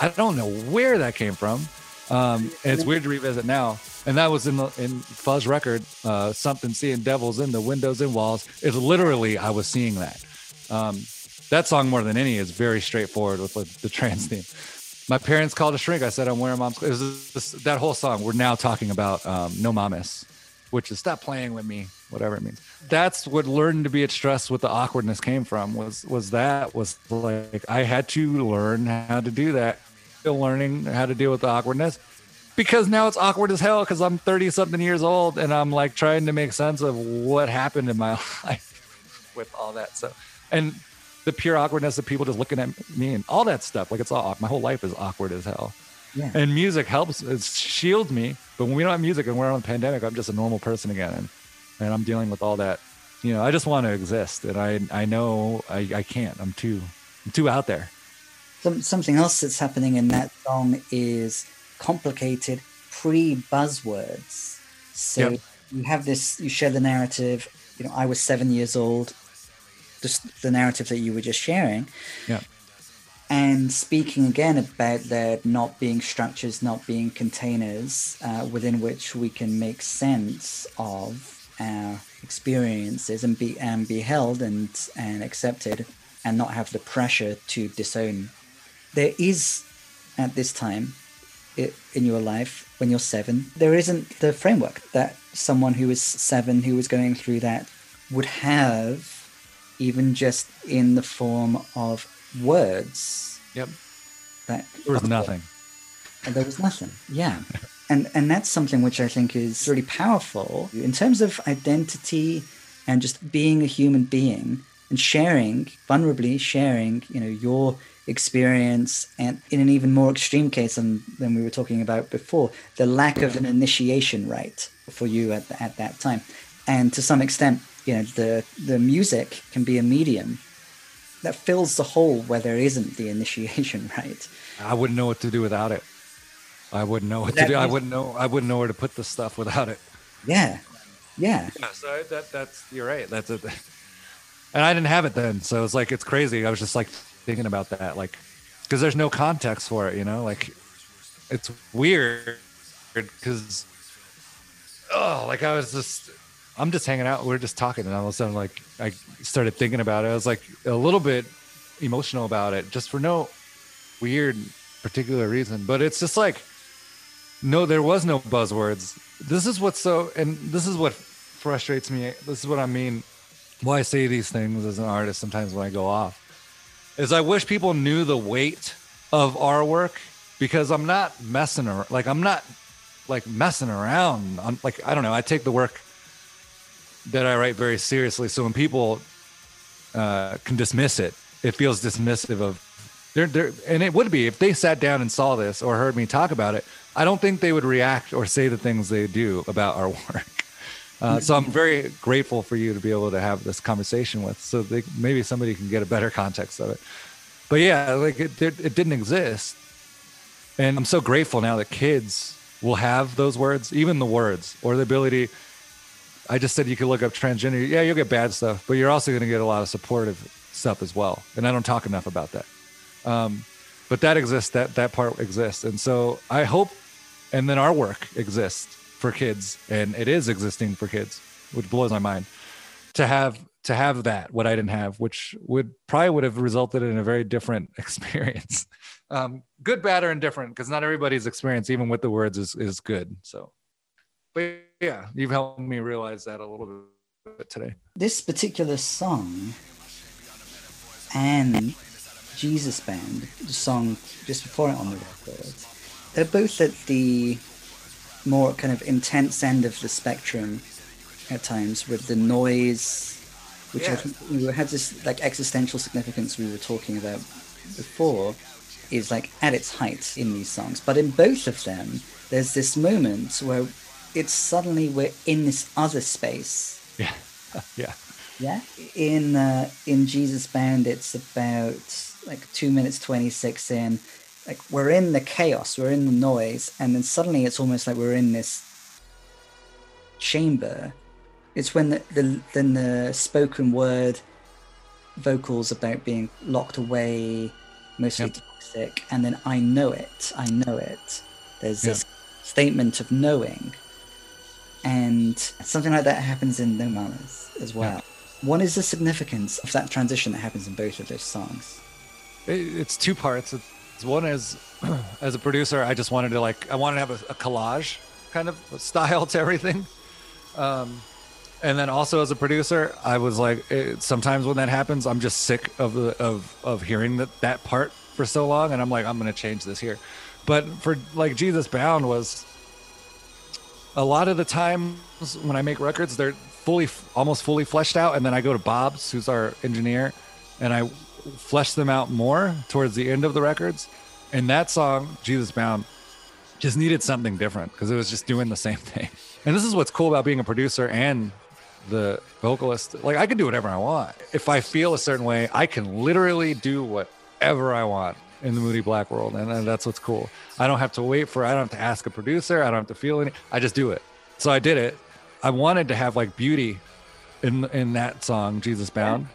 I don't know where that came from. Um, and it's weird to revisit now. And that was in the in Fuzz record, uh, something seeing devils in the windows and walls. It's literally I was seeing that. Um, that song more than any is very straightforward with the, the trans theme. My parents called a shrink. I said I'm wearing mom's. Was this, that whole song. We're now talking about um, no mames, which is stop playing with me, whatever it means. That's what learning to be at stress with the awkwardness came from. Was was that was like I had to learn how to do that. Still learning how to deal with the awkwardness because now it's awkward as hell because I'm 30 something years old and I'm like trying to make sense of what happened in my life with all that. So, and the pure awkwardness of people just looking at me and all that stuff. Like it's all my whole life is awkward as hell. Yeah. And music helps, it shields me. But when we don't have music and we're on a pandemic, I'm just a normal person again. And, and I'm dealing with all that. You know, I just want to exist. And I, I know I, I can't. I'm too, I'm too out there. Some, something else that's happening in that song is complicated pre buzzwords. So Yep. you have this, you share the narrative. You know, I was seven years old. Just the narrative that you were just sharing, Yeah. and speaking again about there not being structures, not being containers uh, within which we can make sense of our experiences and be and be held and and accepted, and not have the pressure to disown. There is at this time in your life when you're seven, there isn't the framework that someone who is seven who was going through that would have, even just in the form of words. Yep. That There was nothing. and there was nothing. Yeah. And and that's something which I think is really powerful in terms of identity and just being a human being and sharing, vulnerably sharing, you know, your experience and in an even more extreme case than, than we were talking about before, the lack of an initiation rite for you at, at that time. And to some extent, you know, the the music can be a medium that fills the hole where there isn't the initiation right I wouldn't know what to do without it. I wouldn't know what That to do. I wouldn't know. I wouldn't know where to put the stuff without it. Yeah. Yeah. Yeah, so that that's you're right. That's it. And I didn't have it then, so it's like it's crazy. I was just like thinking about that, like because there's no context for it, you know. Like it's weird because oh, like I was just I'm just hanging out. We are just talking, and all of a sudden, like I started thinking about it. I was like a little bit emotional about it, just for no weird particular reason. But it's just like no, there was no buzzwords. This is what's so, and this is what frustrates me. This is what I mean. Why I say these things as an artist sometimes when I go off is I wish people knew the weight of our work because I'm not messing around. Like I'm not like messing around. I'm like I don't know. I take the work that I write very seriously. So when people uh, can dismiss it, it feels dismissive of they're, they're, and it would be if they sat down and saw this or heard me talk about it. I don't think they would react or say the things they do about our work. Uh, so I'm very grateful for you to be able to have this conversation with, so they, maybe somebody can get a better context of it. But yeah, like it, it, didn't exist, and I'm so grateful now that kids will have those words, even the words or the ability. I just said you could look up transgender. Yeah, you'll get bad stuff, but you're also going to get a lot of supportive stuff as well. And I don't talk enough about that. Um, but that exists. That that part exists, and so I hope, and then our work exists for kids, and it is existing for kids, which blows my mind. To have to have that what I didn't have, which would probably would have resulted in a very different experience, um, good, bad, or indifferent, because not everybody's experience, even with the words, is is good. So, but yeah, you've helped me realize that a little bit today. This particular song and Jesus Bound, the song just before it on the record, they're both at the more kind of intense end of the spectrum at times with the noise, which I think you know, had this like existential significance we were talking about before, is like at its height in these songs. But in both of them, there's this moment where it's suddenly we're in this other space Yeah, yeah, yeah. In uh, in Jesus Bound, it's about like two minutes twenty six in. Like we're in the chaos, we're in the noise, and then suddenly it's almost like we're in this chamber. It's when the, the then the spoken word vocals about being locked away, mostly Yep. toxic, and then I know it, I know it. There's Yeah. this statement of knowing, and something like that happens in No Mames as well. What is the significance of that transition that happens in both of those songs? It- it's two parts. One is as a producer, I just wanted to like I wanted to have a, a collage kind of style to everything. Um, and then also as a producer, I was like, it, sometimes when that happens, I'm just sick of the of of hearing that that part for so long, and I'm like, I'm gonna change this here. But for like Jesus Bound was a lot of the times when I make records, they're fully, almost fully fleshed out, and then I go to Bob's, who's our engineer, and I flesh them out more towards the end of the records. And that song, Jesus Bound, just needed something different because it was just doing the same thing. And this is what's cool about being a producer and the vocalist. Like I can do whatever I want. If I feel a certain way, I can literally do whatever I want in the Moody Black world, and, and that's what's cool. I don't have to wait for. I don't have to ask a producer. I don't have to feel any. I just do it. So I did it. I wanted to have like beauty in in that song, Jesus Bound.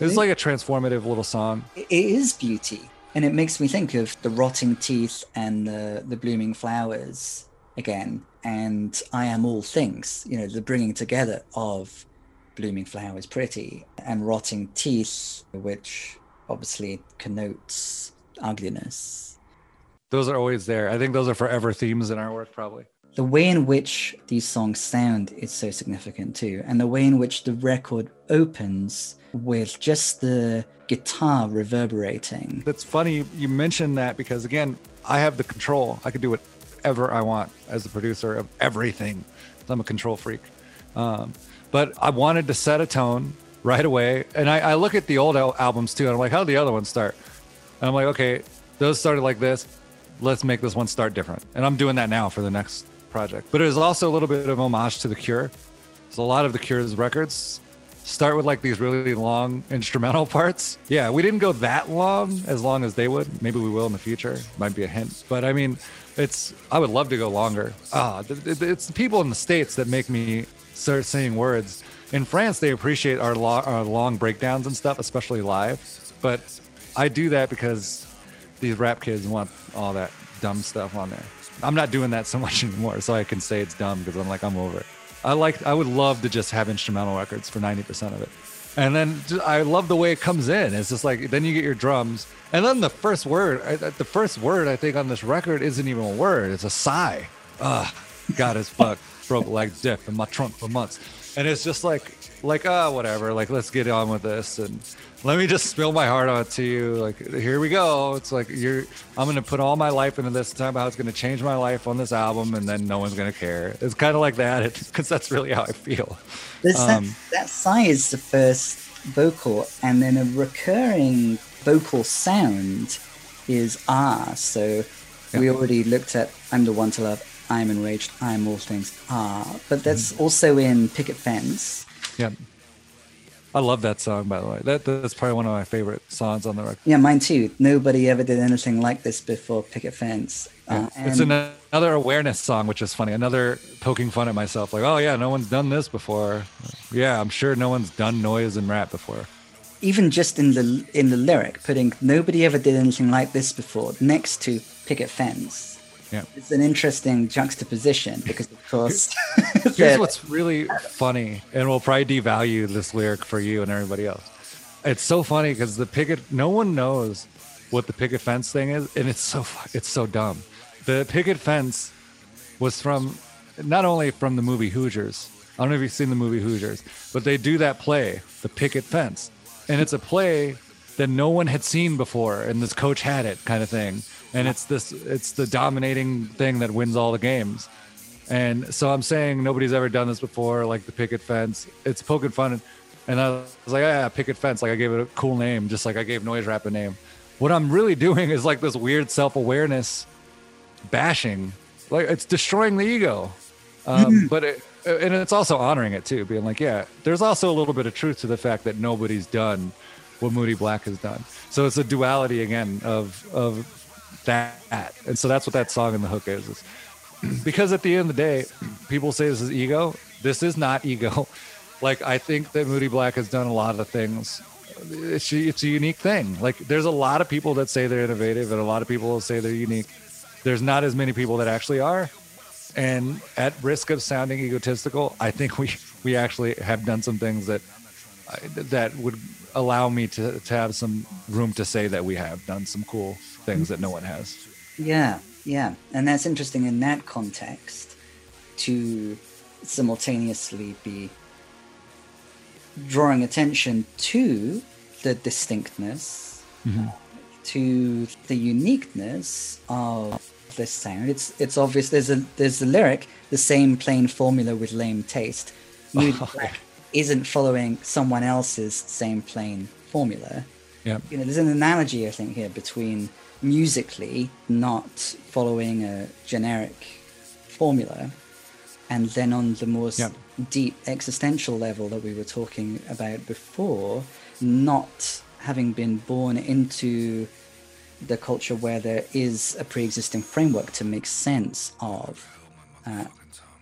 It's like a transformative little song. it is beauty and it makes me think of the rotting teeth and the the blooming flowers again and i am all things you know the bringing together of blooming flowers pretty and rotting teeth which obviously connotes ugliness Those are always there. I think those are forever themes in our work, probably. The way in which these songs sound is so significant too and the way in which the record opens with just the guitar reverberating That's funny you mentioned that because again, I have the control. I can do whatever I want as the producer of everything. I'm a control freak. Um, but I wanted to set a tone right away, and I, I look at the old al- albums too, and I'm like, how did the other ones start? And I'm like, okay, those started like this. Let's make this one start different. And I'm doing that now for the next project. But it was also a little bit of homage to The Cure. So a lot of The Cure's records start with like these really long instrumental parts. Yeah, we didn't go that long as long as they would. Maybe we will in the future. Might be a hint. But I mean, it's I would love to go longer. Ah, it's the people in the states that make me start saying words. In France, they appreciate our, lo- our long breakdowns and stuff, especially live. But I do that because these rap kids want all that dumb stuff on there. I'm not doing that so much anymore, so I can say it's dumb because I'm like I'm over it. I like I would love to just have instrumental records for 90% of it. And then ju- I love the way it comes in. It's just like then you get your drums, and then the first word, the first word I think on this record isn't even a word; it's a sigh. Ugh, God as fuck, broke like dick in my trunk for months, and it's just like, like ah, whatever. Like let's get on with this, and let me just spill my heart out to you. Like here we go. It's like you're. I'm gonna put all my life into this. Talk about how it's gonna change my life on this album, and then no one's gonna care. It's kind of like that, because that's really how I feel. Um, that, that sigh is the first vocal, and then a recurring vocal sound is ah. So we already looked at I'm the one to love, I'm enraged, I'm all things ah. But that's Mm-hmm. also in Picket Fence. Yeah. I love that song, by the way. That that's probably one of my favorite songs on the record. Yeah, mine too. Nobody ever did anything like this before Picket Fence. Uh, it's and- an, another awareness song, which is funny. Another poking fun at myself, like, oh yeah, no one's done this before. Yeah, I'm sure no one's done noise and rap before. even just in the in the lyric, putting nobody ever did anything like this before next to Picket Fence. Yeah. It's an interesting juxtaposition because, of course, Here's what's really funny, and we'll probably devalue this lyric for you and everybody else. It's so funny because the picket, no one knows what the picket fence thing is, and it's so it's so dumb. The picket fence was from not only from the movie Hoosiers. I don't know if you've seen the movie Hoosiers, but they do that play, the picket fence, and it's a play that no one had seen before, and this coach had it, kind of thing. And it's this, it's the dominating thing that wins all the games. And so I'm saying nobody's ever done this before, like the picket fence. It's poking fun. And I was like, yeah, picket fence. Like I gave it a cool name, just like I gave noise rap a name. What I'm really doing is like this weird self awareness bashing. Like it's destroying the ego. Um, but it, and it's also honoring it too, being like, yeah, there's also a little bit of truth to the fact that nobody's done what Moody Black has done. So it's a duality again of of that. And so that's what that song and the hook is. is because at the end of the day, people say this is ego. This is not ego. Like I think that Moody Black has done a lot of things. It's it's a unique thing. Like there's a lot of people that say they're innovative, and a lot of people say they're unique. There's not as many people that actually are. And at risk of sounding egotistical, I think we we actually have done some things that that would allow me to, to have some room to say that we have done some cool things that no one has. Yeah, yeah. And that's interesting in that context to simultaneously be drawing attention to the distinctness, Mm-hmm. to the uniqueness of this sound. It's it's obvious. There's a there's a lyric, the same plain formula with lame taste. Moody Oh, Black isn't following someone else's same plain formula. Yeah. You know, there's an analogy I think here between musically not following a generic formula and then on the more Yeah. deep existential level that we were talking about before, not having been born into the culture where there is a pre-existing framework to make sense of uh,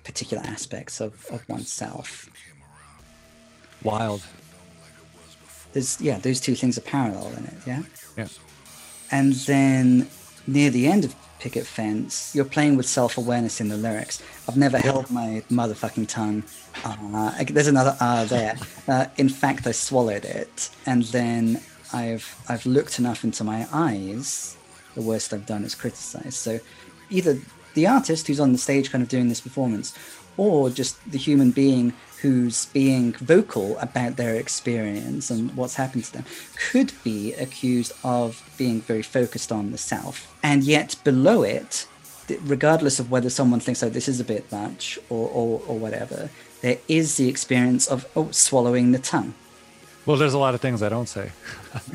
particular aspects of, of oneself. Wild. There's yeah, those two things are parallel in it, yeah. Yeah. And then near the end of Picket Fence, you're playing with self awareness in the lyrics. I've never held my motherfucking tongue. Uh, there's another R there. Uh, in fact, I swallowed it. And then I've, I've looked enough into my eyes. The worst I've done is criticize. So either the artist who's on the stage kind of doing this performance, or just the human being who's being vocal about their experience and what's happened to them could be accused of being very focused on the self. And yet, below it, regardless of whether someone thinks, oh, this is a bit much or, or, or whatever, there is the experience of oh, swallowing the tongue. Well, there's a lot of things I don't say.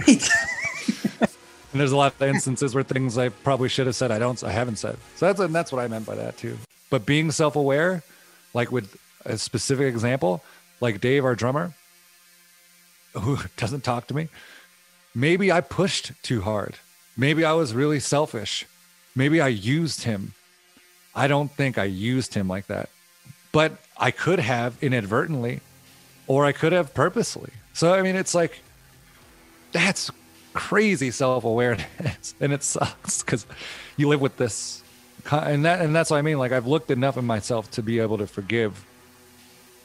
Right? And there's a lot of instances where things I probably should have said I don't I haven't said. So that's and that's what I meant by that too. But being self-aware, like with a specific example, like Dave, our drummer, who doesn't talk to me, maybe I pushed too hard. Maybe I was really selfish. Maybe I used him. I don't think I used him like that. But I could have inadvertently, or I could have purposely. So I mean it's like that's crazy self-awareness and it sucks because you live with this and that and that's what i mean like i've looked enough in myself to be able to forgive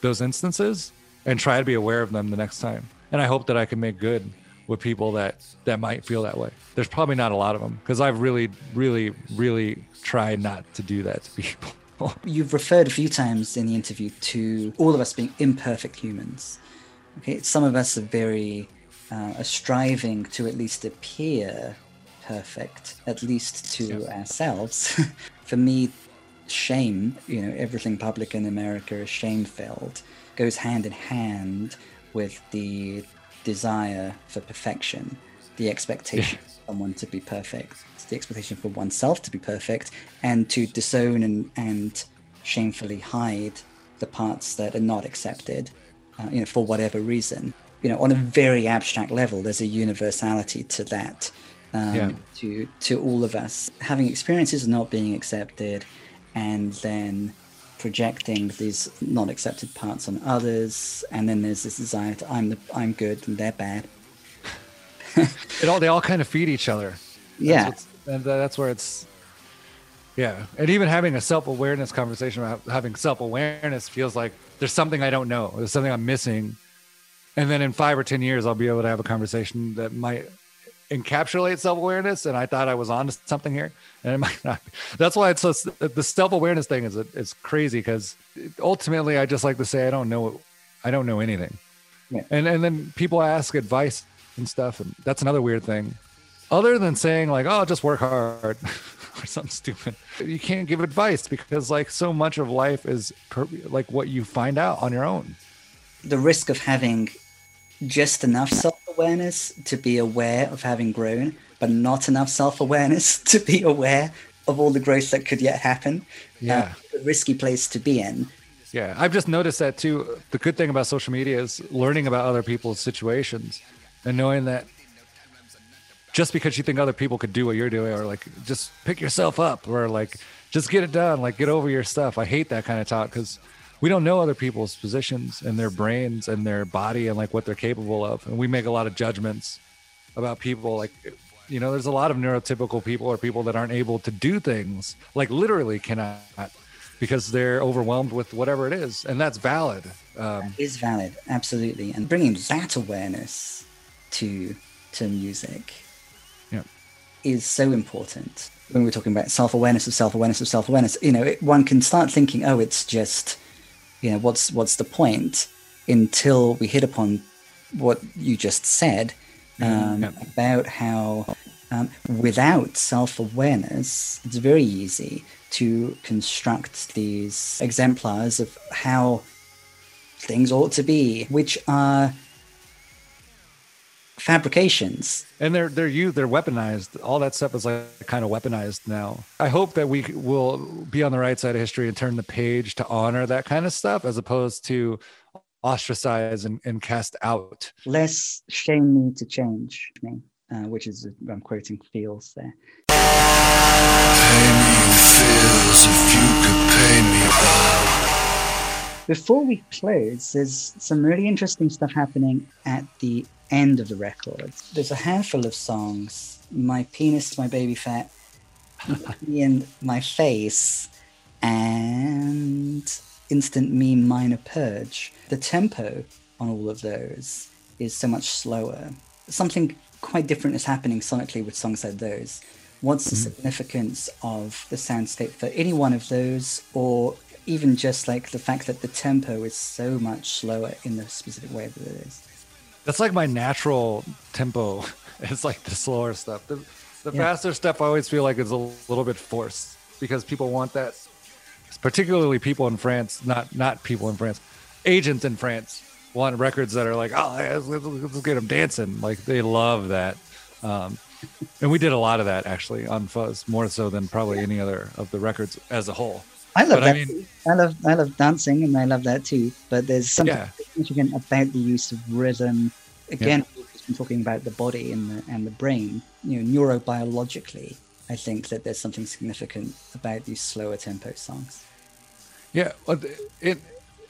those instances and try to be aware of them the next time and i hope that i can make good with people that that might feel that way there's probably not a lot of them because i've really really really tried not to do that to people You've referred a few times in the interview to all of us being imperfect humans. Okay, some of us are very uh, are striving to at least appear perfect, at least to ourselves. For me, shame, you know, everything public in America is shame filled, goes hand in hand with the desire for perfection, the expectation of someone to be perfect, the expectation for oneself to be perfect, and to disown and, and shamefully hide the parts that are not accepted, uh, you know, for whatever reason. You know, on a very abstract level, there's a universality to that. Um, Yeah. To to all of us having experiences of not being accepted, and then projecting these not accepted parts on others, and then there's this desire to I'm the I'm good and they're bad. it all they all kind of feed each other Yeah. and that's where it's yeah and even having a self-awareness conversation about having self-awareness feels like there's something i don't know there's something i'm missing and then in five or ten years i'll be able to have a conversation that might encapsulate self-awareness and i thought i was on to something here and it might not be. that's why it's so the self-awareness thing is it's crazy because ultimately i just like to say i don't know i don't know anything Yeah. and and then people ask advice and stuff and that's another weird thing other than saying like oh just work hard or something stupid you can't give advice because like so much of life is per, like what you find out on your own the risk of having just enough self-awareness to be aware of having grown but not enough self-awareness to be aware of all the growth that could yet happen Yeah. uh, a risky place to be in. Yeah i've just noticed that too. The good thing about social media is learning about other people's situations and knowing that just because you think other people could do what you're doing or like just pick yourself up or like just get it done like get over your stuff. I hate that kind of talk because we don't know other people's positions and their brains and their body and like what they're capable of. And we make a lot of judgments about people like you know there's a lot of neurotypical people or people that aren't able to do things like literally cannot because they're overwhelmed with whatever it is. And that's valid. Um, is valid. Absolutely. And bringing that awareness to to music yeah. is so important. When we're talking about self-awareness of self-awareness of self-awareness you know it, one can start thinking oh it's just you know what's what's the point until we hit upon what you just said um, yeah. about how um, without self-awareness it's very easy to construct these exemplars of how things ought to be which are fabrications. And they're they're you they're weaponized. All that stuff is like kind of weaponized now. I hope that we will be on the right side of history and turn the page to honor that kind of stuff as opposed to ostracize and, and cast out. Less shame me to change me uh, which is i'm quoting feels there. Before we close, there's some really interesting stuff happening at the end of the record. There's a handful of songs My Penis, My Baby Fat, and My Face, and Instant Meme Minor Purge. The tempo on all of those is so much slower. Something quite different is happening sonically with songs like those. What's the mm-hmm. significance of the soundscape for any one of those, or even just like the fact that the tempo is so much slower in the specific way that it is. That's like my natural tempo. It's like the slower stuff. The, the yeah. faster stuff I always feel like is a little bit forced because people want that. Particularly people in France, not not people in France, agents in France want records that are like, oh, let's, let's get them dancing. Like they love that. Um, and we did a lot of that actually on Fuzz, more so than probably any other of the records as a whole. I love but that. I, mean, I, love I love dancing and I love that too. But there's something yeah. significant about the use of rhythm. Again, yeah. we've been talking about the body and the and the brain. You know, neurobiologically, I think that there's something significant about these slower tempo songs. Yeah, in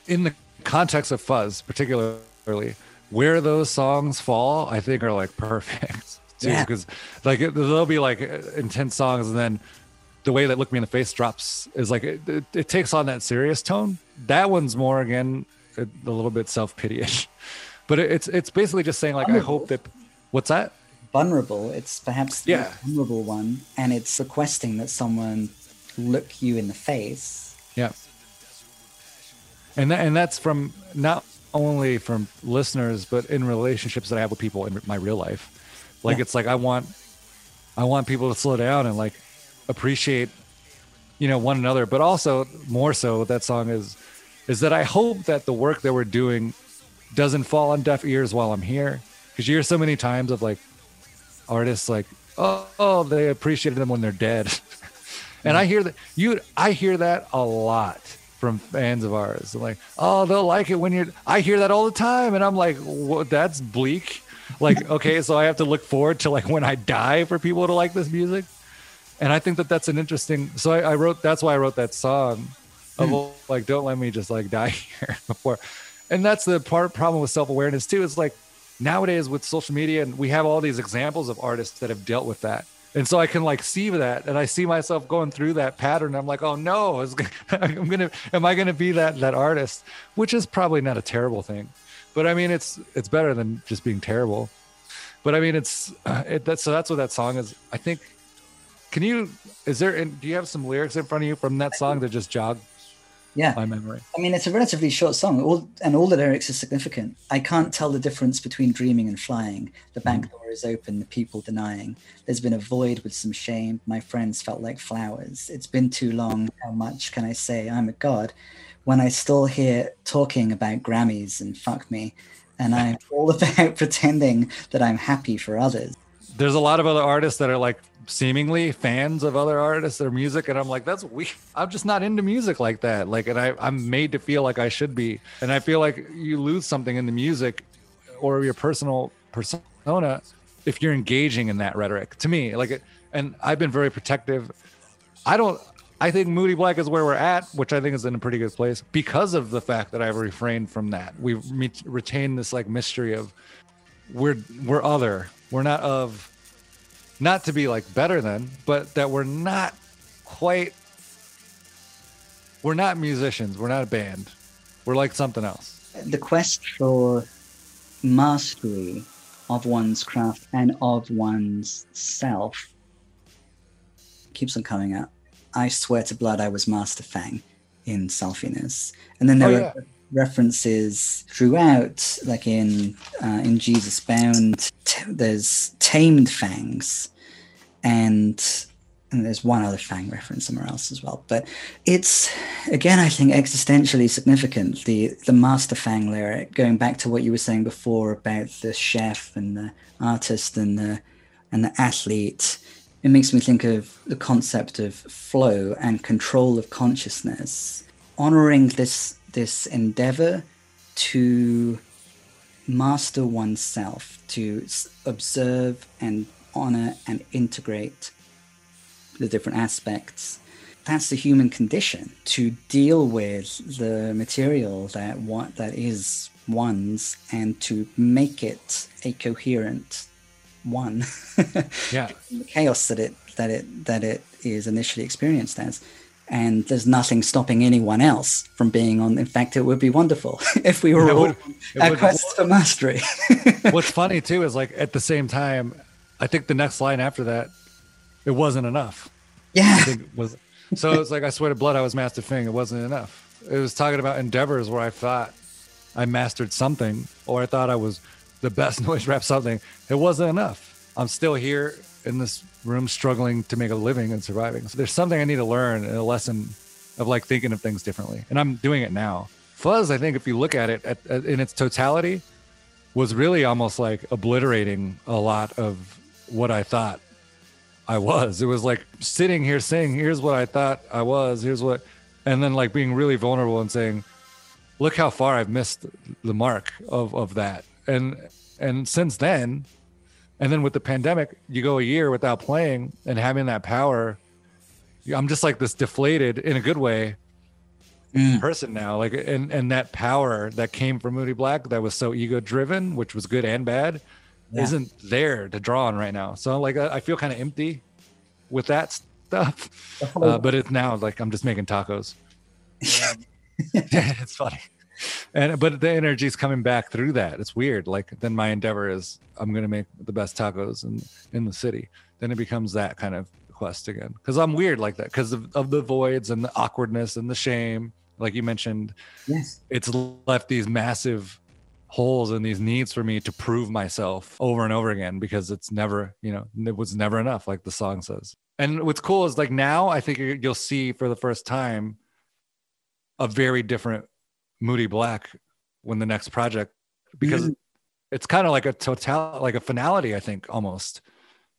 in the context of fuzz, particularly, where those songs fall, I think are like perfect. Too, yeah. Because like there'll be like intense songs, and then the way that look me in the face drops is like it, it, it takes on that serious tone. That one's more again a, a little bit self pityish, but it, it's it's basically just saying like vulnerable. I hope that what's that vulnerable. It's perhaps the yeah. vulnerable one, and it's requesting that someone look you in the face. Yeah, and that, and that's from not only from listeners, but in relationships that I have with people in my real life. Like yeah. it's like I want I want people to slow down and like appreciate you know one another but also more so that song is is that i hope that the work that we're doing doesn't fall on deaf ears while i'm here. Because you hear so many times of like artists like oh, oh they appreciated them when they're dead. And i hear that you i hear that a lot from fans of ours. Like oh they'll like it when you're i hear that all the time and i'm like that's bleak. Like okay so i have to look forward to like when i die for people to like this music and I think that that's an interesting. So I, I wrote. That's why I wrote that song of mm. like, don't let me just like die here before. And that's the part problem with self awareness too. Is like nowadays with social media, and we have all these examples of artists that have dealt with that. And so I can like see that, and I see myself going through that pattern. I'm like, oh no, I'm gonna, am I gonna be that that artist? Which is probably not a terrible thing, but I mean, it's it's better than just being terrible. But I mean, it's uh, it, that's so that's what that song is. I think can you? Is there? Do you have some lyrics in front of you from that song that just jog? Yeah, my memory. I mean, it's a relatively short song, all, and all the lyrics are significant. I can't tell the difference between dreaming and flying. The bank mm. door is open, the people denying. There's been a void with some shame. My friends felt like flowers. It's been too long. How much can I say? I'm a god. When I still hear talking about Grammys and fuck me, and I'm all about pretending that I'm happy for others. There's a lot of other artists that are like seemingly fans of other artists or music and i'm like that's we i'm just not into music like that like and I, i'm made to feel like i should be and i feel like you lose something in the music or your personal persona if you're engaging in that rhetoric to me like and i've been very protective i don't I think Moody Black is where we're at, which I think is in a pretty good place because of the fact that I've refrained from that. We've re- retained this like mystery of we're we're other. We're not of not to be like better than, but that we're not quite we're not musicians. We're not a band. We're like something else. The quest for mastery of one's craft and of one's self keeps on coming up. I swear to blood, I was Master Fang in Selfiness, and then there Oh, were yeah. References throughout, like in uh, in Jesus Bound. T- there's tamed fangs, and and there's one other fang reference somewhere else as well. But it's again, I think, existentially significant. The the Master Fang lyric, going back to what you were saying before about the chef and the artist and the and the athlete. It makes me think of the concept of flow and control of consciousness, honoring this this endeavor to master oneself, to observe and honor and integrate the different aspects. That's the human condition to deal with the material that what that is one's and to make it a coherent one. Yeah. the chaos that it that it that it is initially experienced as. And there's nothing stopping anyone else from being on. In fact, it would be wonderful if we were It all would- it at would- quest for mastery. What's funny too is like at the same time, I think the next line after that, it wasn't enough. yeah, I think was so it's like I swear to blood I was Master Fang. It wasn't enough. It was talking about endeavors where I thought I mastered something or I thought I was the best noise rap something. It wasn't enough. I'm still here in this room struggling to make a living and surviving. So there's something I need to learn and a lesson of like thinking of things differently. And I'm doing it now. Fuzz, I think if you look at it at, at, in its totality, was really almost like obliterating a lot of what I thought I was. It was like sitting here saying, here's what I thought I was, here's what, and then like being really vulnerable and saying, look how far I've missed the mark of, of that. And, and since then, and then with the pandemic, you go a year without playing and having that power. I'm just like this deflated in a good way Mm. person now. Like, and, and that power that came from Moody Black that was so ego driven, which was good and bad, Yeah. isn't there to draw on right now. So like, I, I feel kind of empty with that stuff. Uh, but it's now like I'm just making tacos. yeah, it's funny. And but the energy is coming back through that. It's weird. Like then my endeavor is I'm gonna make the best tacos in in the city. Then it becomes that kind of quest again. Because I'm weird like that because of, of the voids and the awkwardness and the shame. Like you mentioned, yes, it's left these massive holes and these needs for me to prove myself over and over again because it's never, you know, it was never enough, like the song says. And what's cool is like now I think you'll see for the first time a very different Moody Black when the next project because Mhm. it's kind of like a total like a finality I think almost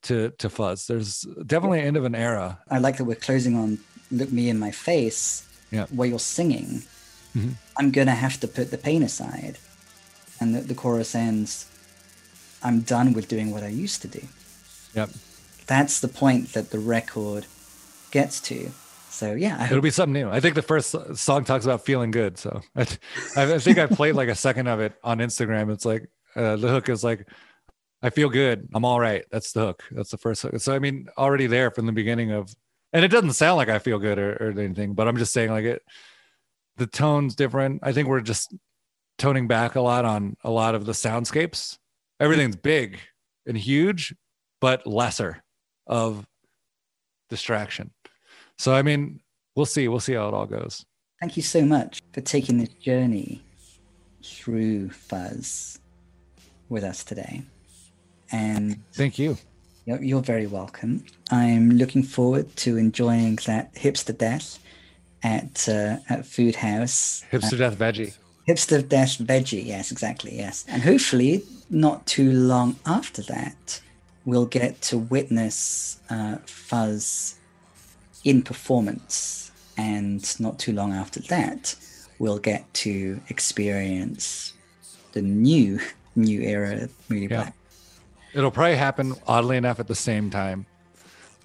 to to Fuzz. There's definitely an end of an era. I like that we're closing on "Look Me in My Face," Yeah. where you're singing. Mhm. I'm gonna have to put the pain aside, and the, the chorus ends. I'm done with doing what I used to do. Yep. That's the point that the record gets to. So yeah, It'll be something new. I think the first song talks about feeling good. So I, I think I played like a second of it on Instagram. It's like uh, the hook is like, I feel good. I'm all right. That's the hook. That's the first hook. So I mean, already there from the beginning of, and it doesn't sound like I feel good or, or anything, but I'm just saying like it. The tone's different. I think we're just toning back a lot on a lot of the soundscapes. Everything's big and huge, but lesser of distraction. So I mean, we'll see. We'll see how it all goes. thank you so much for taking this journey through Fuzz with us today. And Thank you. You're, you're very welcome. I'm looking forward to enjoying that hipster death at uh, at Food House. Hipster death veggie. Hipster death veggie, yes, exactly, yes. And hopefully, not too long after that, we'll get to witness uh, Fuzz in performance, and not too long after that, we'll get to experience the new new era of Moody Yeah. Black. It'll probably happen oddly enough at the same time.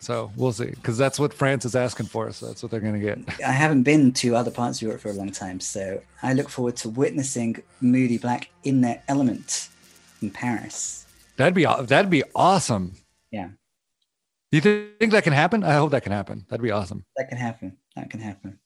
So we'll see, because that's what France is asking for. So that's what they're going to get. I haven't been to other parts of Europe for a long time, so I look forward to witnessing Moody Black in their element in Paris. That'd be that'd be awesome. Yeah. Do you think that can happen? I hope that can happen. That'd be awesome. That can happen. That can happen.